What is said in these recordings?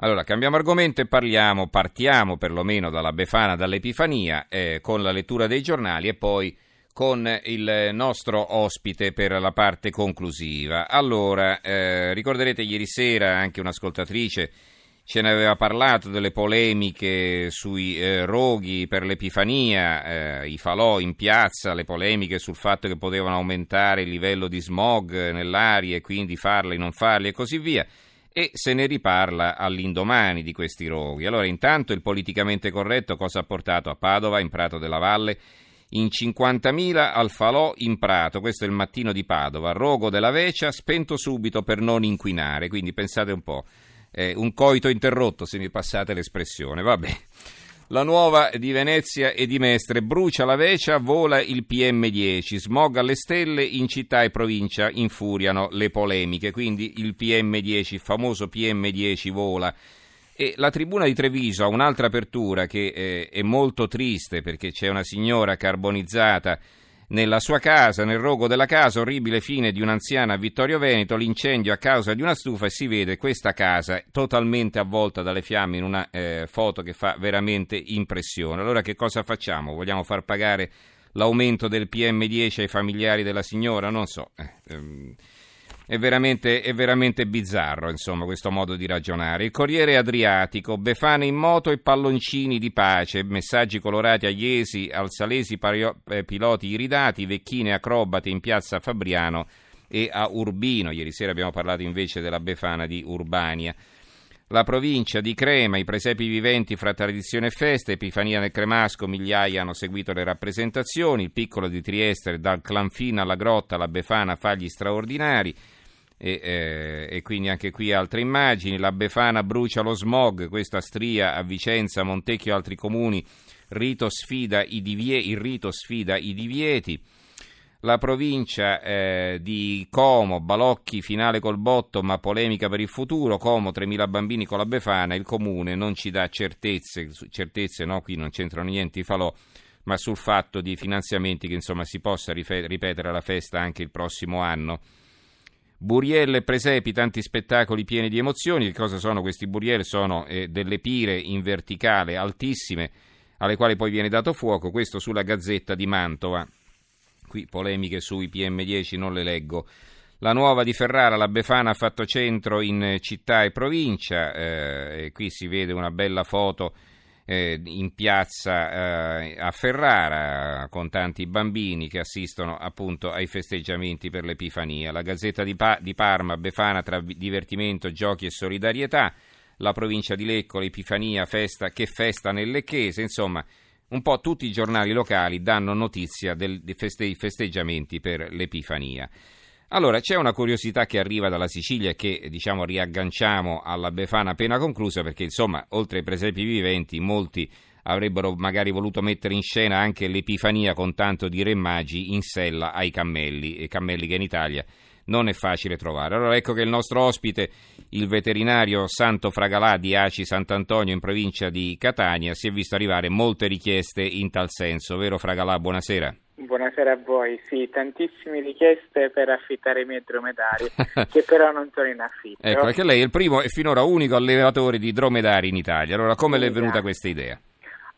Allora, cambiamo argomento e parliamo, partiamo perlomeno dalla Befana, dall'Epifania, eh, con la lettura dei giornali e poi con il nostro ospite per la parte conclusiva. Allora, eh, ricorderete ieri sera anche un'ascoltatrice ce ne aveva parlato delle polemiche sui eh, roghi per l'Epifania, eh, i falò in piazza, le polemiche sul fatto che potevano aumentare il livello di smog nell'aria e quindi farli, non farli e così via e se ne riparla all'indomani di questi roghi. Allora, intanto il politicamente corretto cosa ha portato a Padova, in Prato della Valle? In 50.000 al falò in Prato, questo è il mattino di Padova, rogo della Vecia spento subito per non inquinare, quindi pensate un po', eh, un coito interrotto se mi passate l'espressione, vabbè. La nuova di Venezia e di Mestre brucia la Vecia, vola il PM10, smog alle stelle, in città e provincia infuriano le polemiche, quindi il PM10, il famoso PM10 vola. E la tribuna di Treviso ha un'altra apertura che eh, è molto triste perché c'è una signora carbonizzata nella sua casa, nel rogo della casa, orribile fine di un'anziana a Vittorio Veneto, l'incendio a causa di una stufa e si vede questa casa totalmente avvolta dalle fiamme in una eh, foto che fa veramente impressione. Allora che cosa facciamo? Vogliamo far pagare l'aumento del PM10 ai familiari della signora? Non so. Eh, ehm, è veramente, è veramente, bizzarro, insomma, questo modo di ragionare. Il Corriere Adriatico, Befane in moto e palloncini di pace, messaggi colorati a Iesi, al Salesi, pario, eh, piloti iridati, vecchine acrobate in piazza Fabriano e a Urbino. Ieri sera abbiamo parlato invece della Befana di Urbania. La provincia di Crema, i presepi viventi fra tradizione e festa, Epifania nel Cremasco, migliaia hanno seguito le rappresentazioni, il piccolo di Trieste, dal Clanfina alla Grotta, la Befana fa gli straordinari e, eh, e, quindi anche qui altre immagini. La Befana brucia lo smog, questa stria a Vicenza, Montecchio e altri comuni. Rito divie- il rito sfida i divieti. La provincia eh, di Como, Balocchi, finale col botto, ma polemica per il futuro. Como, 3.000 bambini con la Befana. Il comune non ci dà certezze, certezze no, qui non c'entrano niente i falò, ma sul fatto di finanziamenti che insomma si possa ripetere la festa anche il prossimo anno. Burielle presepi, tanti spettacoli pieni di emozioni. Che cosa sono questi burielle? Sono eh, delle pire in verticale altissime alle quali poi viene dato fuoco. Questo sulla Gazzetta di Mantova. Qui polemiche sui PM10 non le leggo. La nuova di Ferrara, la Befana ha fatto centro in città e provincia. Eh, e qui si vede una bella foto eh, in piazza eh, a Ferrara con tanti bambini che assistono appunto ai festeggiamenti per l'Epifania. La Gazzetta di, pa- di Parma, Befana tra divertimento, giochi e solidarietà. La provincia di Lecco, l'Epifania, festa, che festa nel Lecchese, insomma un po' tutti i giornali locali danno notizia dei festeggiamenti per l'Epifania. Allora, c'è una curiosità che arriva dalla Sicilia e che diciamo riagganciamo alla Befana appena conclusa perché insomma, oltre ai presepi viventi, molti avrebbero magari voluto mettere in scena anche l'Epifania con tanto di re magi in sella ai cammelli, e cammelli che in Italia non è facile trovare. Allora ecco che il nostro ospite, il veterinario Santo Fragalà di Aci Sant'Antonio in provincia di Catania, si è visto arrivare molte richieste in tal senso, vero Fragalà? Buonasera. Buonasera a voi, sì, tantissime richieste per affittare i miei dromedari, che però non sono in affitto. Ecco, perché lei è il primo e finora unico allevatore di dromedari in Italia, allora come sì, le è venuta esatto. questa idea?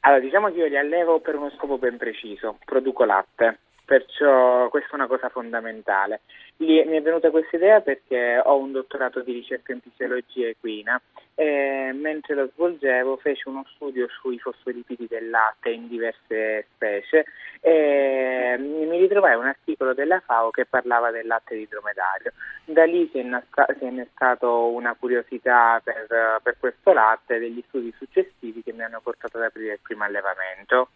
Allora, diciamo che io li allevo per uno scopo ben preciso, produco latte perciò questa è una cosa fondamentale. Lì mi è venuta questa idea perché ho un dottorato di ricerca in fisiologia equina e mentre lo svolgevo feci uno studio sui fosfolipidi del latte in diverse specie e mi ritrovai un articolo della FAO che parlava del latte di dromedario. Da lì si è, innestato una curiosità per, per questo latte e degli studi successivi che mi hanno portato ad aprire il primo allevamento.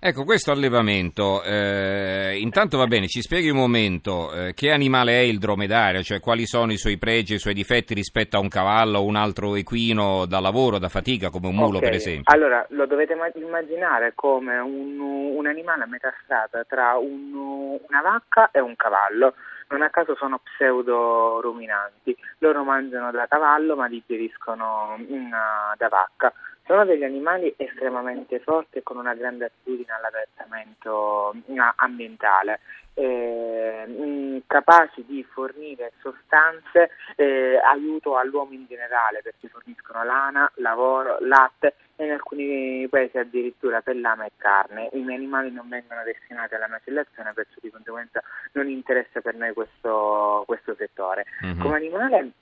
Ecco, questo allevamento, eh, intanto va bene, ci spieghi un momento eh, che animale è il dromedario, cioè quali sono i suoi pregi, i suoi difetti rispetto a un cavallo o un altro equino da lavoro, da fatica, come un mulo okay. per esempio? Allora, lo dovete immaginare come un, un animale a metà strada tra un, una vacca e un cavallo non a caso sono pseudo ruminanti, loro mangiano da cavallo ma digeriscono mm, da vacca. Sono degli animali estremamente forti e con una grande attitudine all'adattamento mm, ambientale, eh, mm, capaci di fornire sostanze, eh, aiuto all'uomo in generale perché forniscono lana, lavoro, latte e in alcuni paesi addirittura pellame e carne. I miei animali non vengono destinati alla macellazione, perciò di conseguenza non interessa per noi questo, questo settore. Mm-hmm. Come animale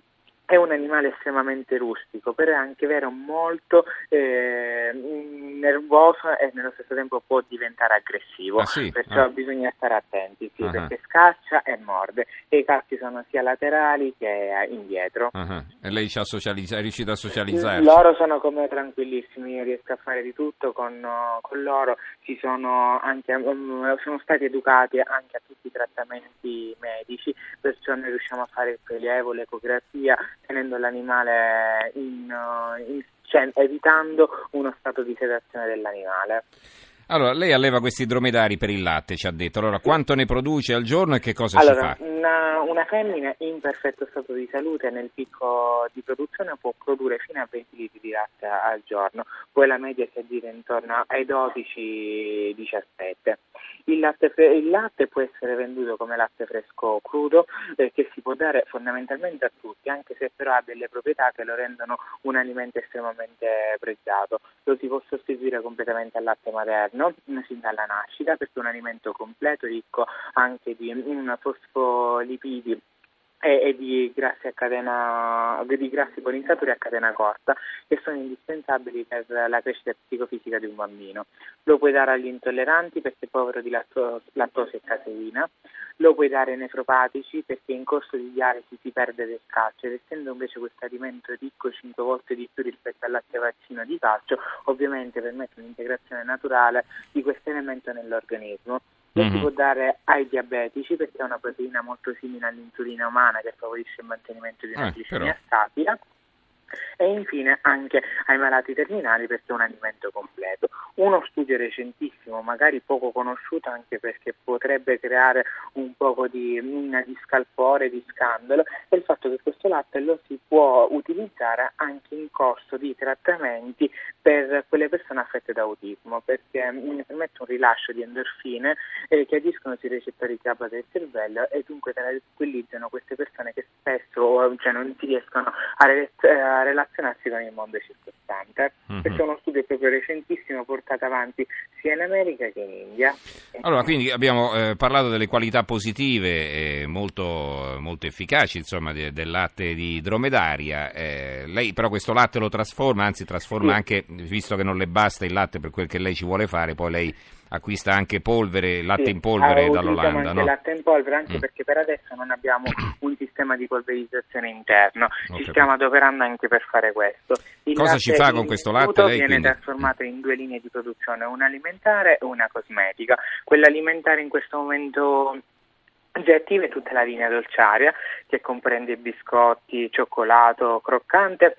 è un animale estremamente rustico, però è anche vero molto eh, nervoso e nello stesso tempo può diventare aggressivo, ah, sì? perciò ah. bisogna stare attenti, sì, uh-huh. perché scaccia e morde e i catti sono sia laterali che indietro. Uh-huh. E lei ci ha socializz- è riuscito a socializzare? Loro sono come tranquillissimi, io riesco a fare di tutto con, con loro, ci sono, anche, um, sono stati educati anche a tutti i trattamenti medici, perciò noi riusciamo a fare il prelievo, l'ecografia, tenendo l'animale in, in cioè, evitando uno stato di sedazione dell'animale. Allora, lei alleva questi dromedari per il latte, ci ha detto. Allora, quanto ne produce al giorno e che cosa allora, ci fa? Una, una, femmina in perfetto stato di salute nel picco di produzione può produrre fino a 20 litri di latte al giorno, poi la media si aggira intorno ai 12-17. Il latte, il latte, può essere venduto come latte fresco crudo eh, che si può dare fondamentalmente a tutti, anche se però ha delle proprietà che lo rendono un alimento estremamente pregiato. Lo si può sostituire completamente al latte materno sin dalla nascita perché è un alimento completo, ricco anche di fosfolipidi e, e di, grassi catena, di grassi polinizzatori a catena corta che sono indispensabili per la crescita psicofisica di un bambino. Lo puoi dare agli intolleranti perché è povero di lattosio e caseina, lo puoi dare ai nefropatici perché in corso di dialisi si perde del calcio. Ed essendo invece questo alimento ricco 5 volte di più rispetto al latte vaccino di calcio, ovviamente permette un'integrazione naturale di questo elemento nell'organismo lo mm-hmm. si può dare ai diabetici perché è una proteina molto simile all'insulina umana che favorisce il mantenimento di una eh, glicemia stabile e infine anche ai malati terminali perché è un alimento completo. Uno studio recentissimo, magari poco conosciuto anche perché potrebbe creare un po' di, di scalpore, di scandalo, è il fatto che questo latte lo si può utilizzare anche in corso di trattamenti per quelle persone affette da autismo perché permette un rilascio di endorfine eh, che agiscono sui recettori GABA del cervello e dunque tranquillizzano queste persone che spesso cioè, non si riescono a, relazionarsi con il mondo circostante. Mm-hmm. Questo è uno studio proprio recentissimo portato avanti sia in America che in India. Allora, quindi abbiamo eh, parlato delle qualità positive e molto, molto efficaci insomma, de, del latte di dromedaria. Eh, lei però questo latte lo trasforma, anzi trasforma sì. anche, visto che non le basta il latte per quel che lei ci vuole fare, poi lei acquista anche polvere, latte sì, in polvere dall'Olanda. Anche no? latte in polvere anche mm. perché per adesso non abbiamo un sistema di polverizzazione interno, ci stiamo adoperando anche per fare questo. Il Cosa ci fa con questo latte? Lei, viene quindi? trasformato in due linee di produzione, una alimentare e una cosmetica. Quella alimentare in questo momento Già attiva è tutta la linea dolciaria che comprende biscotti, cioccolato, croccante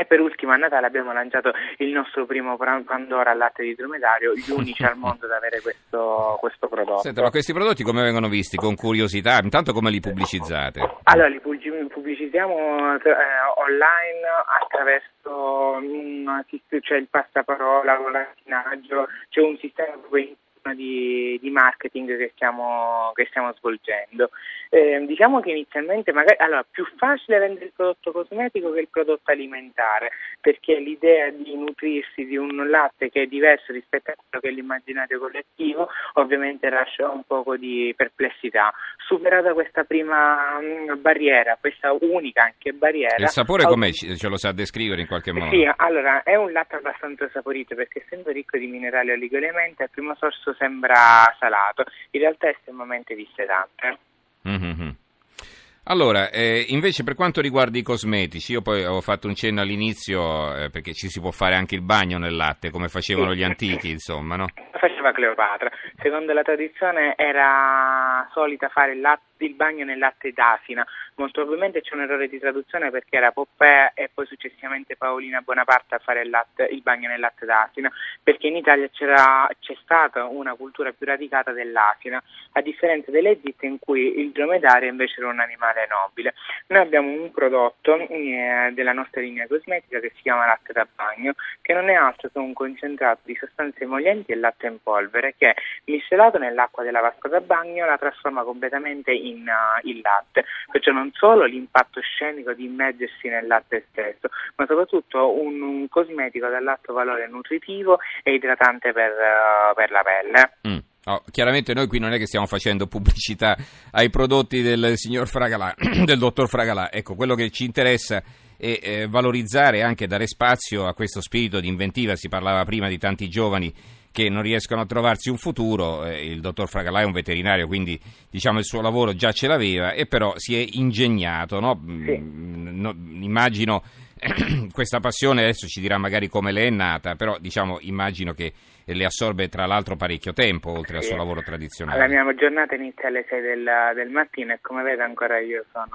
e per ultimo a Natale abbiamo lanciato il nostro primo Pandora al latte di dromedario, gli unici al mondo ad avere questo, questo prodotto. Senta, ma questi prodotti come vengono visti? Con curiosità? Intanto come li pubblicizzate? Allora, li pubblicizziamo eh, online attraverso un, cioè il passaparola, l'antinaggio, c'è un sistema proprio di, di marketing che stiamo, che stiamo svolgendo. Eh, diciamo che inizialmente magari allora, più facile vendere il prodotto cosmetico che il prodotto alimentare, perché l'idea di nutrirsi di un latte che è diverso rispetto a quello che è l'immaginario collettivo ovviamente lascia un po' di perplessità. Superata questa prima mh, mm, barriera, questa unica anche barriera. Il sapore com'è? Ce lo sa descrivere in qualche modo? Sì, allora è un latte abbastanza saporito perché essendo ricco di minerali e oligoelementi al primo sorso sembra salato, in realtà è estremamente vissetante. Mm-hmm. Allora, eh, invece per quanto riguarda i cosmetici, io poi ho fatto un cenno all'inizio eh, perché ci si può fare anche il bagno nel latte come facevano gli antichi, insomma, no? Diceva Cleopatra. Secondo la tradizione era solita fare il, latte, il bagno nel latte d'asina, molto probabilmente c'è un errore di traduzione perché era Poppea e poi successivamente Paolina Bonaparte a fare il, latte, il bagno nel latte d'asina, perché in Italia c'è stata una cultura più radicata dell'asina, a differenza dell'Egitto in cui il dromedario invece era un animale nobile. Noi abbiamo un prodotto eh, della nostra linea cosmetica che si chiama latte da bagno, che non è altro che un concentrato di sostanze emolienti e latte in polvere che miscelato nell'acqua della vasca da bagno la trasforma completamente in, uh, in latte, perciò non solo l'impatto scenico di immergersi nel latte stesso, ma soprattutto un, un cosmetico dall'alto valore nutritivo e idratante per, uh, per la pelle. Mm. Oh, chiaramente noi qui non è che stiamo facendo pubblicità ai prodotti del signor Fragalà, del dottor Fragalà. Ecco, quello che ci interessa è eh, valorizzare e anche dare spazio a questo spirito di inventiva. Si parlava prima di tanti giovani che non riescono a trovarsi un futuro. Eh, il dottor Fragalà è un veterinario, quindi diciamo il suo lavoro già ce l'aveva, e però si è ingegnato. No? Sì. Mm, no, immagino questa passione adesso ci dirà magari come le è nata, però diciamo immagino che le assorbe tra l'altro parecchio tempo oltre al suo lavoro tradizionale. La mia giornata inizia alle 6 del, del mattino e come vede ancora io sono...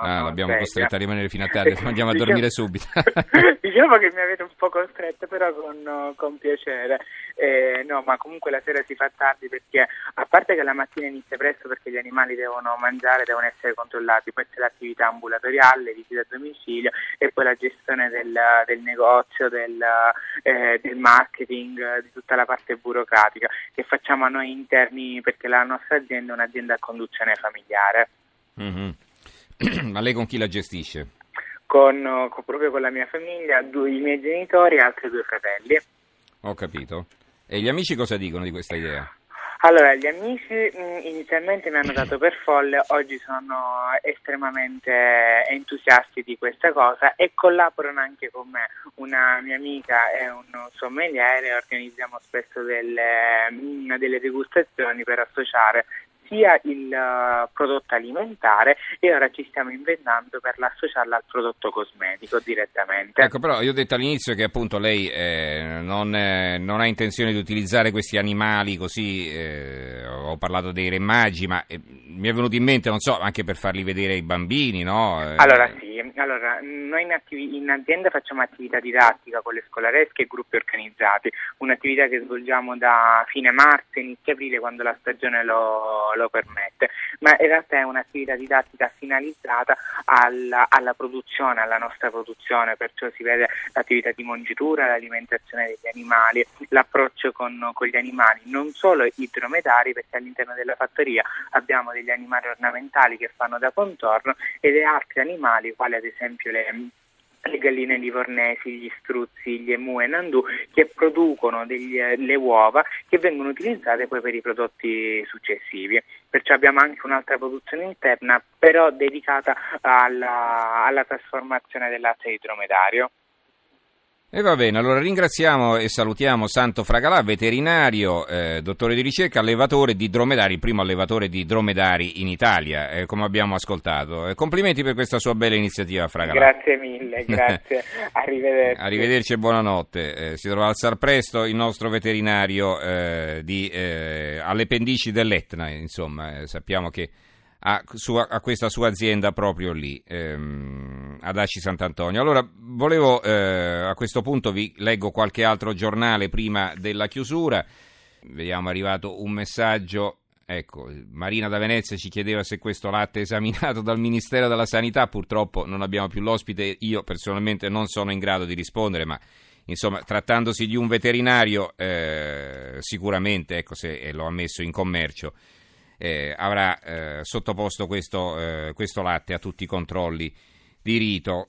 Ah, l'abbiamo costretta a rimanere fino a tardi, andiamo a diciamo, dormire subito. diciamo che mi avete un po' costretto, però con, con piacere. Eh, no, ma comunque la sera si fa tardi perché, a parte che la mattina inizia presto perché gli animali devono mangiare, devono essere controllati, poi c'è l'attività ambulatoriale, le visite a domicilio e poi la gestione del, del negozio, del, eh, del marketing, di tutta la parte burocratica che facciamo a noi interni perché la nostra azienda è un'azienda a conduzione familiare. Mm-hmm. Ma lei con chi la gestisce? Con, con, proprio con la mia famiglia, due, i miei genitori e altri due fratelli. Ho capito. E gli amici cosa dicono di questa idea? Allora, gli amici mh, inizialmente mi hanno dato per folle, oggi sono estremamente entusiasti di questa cosa e collaborano anche con me. Una mia amica è un sommelier e organizziamo spesso delle, mh, delle degustazioni per associare sia il uh, prodotto alimentare e ora ci stiamo inventando per l'associarla al prodotto cosmetico direttamente. Ecco, però io ho detto all'inizio che appunto lei eh, non, eh, non, ha intenzione di utilizzare questi animali così, eh, ho parlato dei re magi, ma eh, mi è venuto in mente, non so, anche per farli vedere ai bambini, no? Eh, allora sì, allora, noi in, attiv- in, azienda facciamo attività didattica con le scolaresche e gruppi organizzati, un'attività che svolgiamo da fine marzo, inizio aprile quando la stagione lo, lo permette, ma in realtà è un'attività didattica finalizzata alla, alla, produzione, alla nostra produzione, perciò si vede l'attività di mongitura, l'alimentazione degli animali, l'approccio con, con gli animali, non solo i dromedari, perché all'interno della fattoria abbiamo degli animali ornamentali che fanno da contorno e degli altri animali, quali ad esempio le le galline livornesi, gli struzzi, gli emu e nandù che producono degli, le uova che vengono utilizzate poi per i prodotti successivi. Perciò abbiamo anche un'altra produzione interna però dedicata alla, alla trasformazione del latte di. E va bene, allora ringraziamo e salutiamo Santo Fragalà, veterinario, eh, dottore di ricerca, allevatore di dromedari, primo allevatore di dromedari in Italia, eh, come abbiamo ascoltato. Eh, complimenti per questa sua bella iniziativa, Fragalà. Grazie mille, grazie. Arrivederci. Arrivederci e buonanotte. Eh, si trova a alzar presto il nostro veterinario eh, di, eh, alle pendici dell'Etna, insomma, sappiamo che a, sua, a, questa sua azienda proprio lì, ehm, ad Aci Sant'Antonio. Allora, volevo eh, a questo punto vi leggo qualche altro giornale prima della chiusura. Vediamo, è arrivato un messaggio. Ecco, Marina da Venezia ci chiedeva se questo latte è esaminato dal Ministero della Sanità, purtroppo non abbiamo più l'ospite, io personalmente non sono in grado di rispondere, ma insomma, trattandosi di un veterinario, eh, sicuramente, ecco, se lo ha messo in commercio, eh, avrà eh, sottoposto questo, eh, questo latte a tutti i controlli di rito.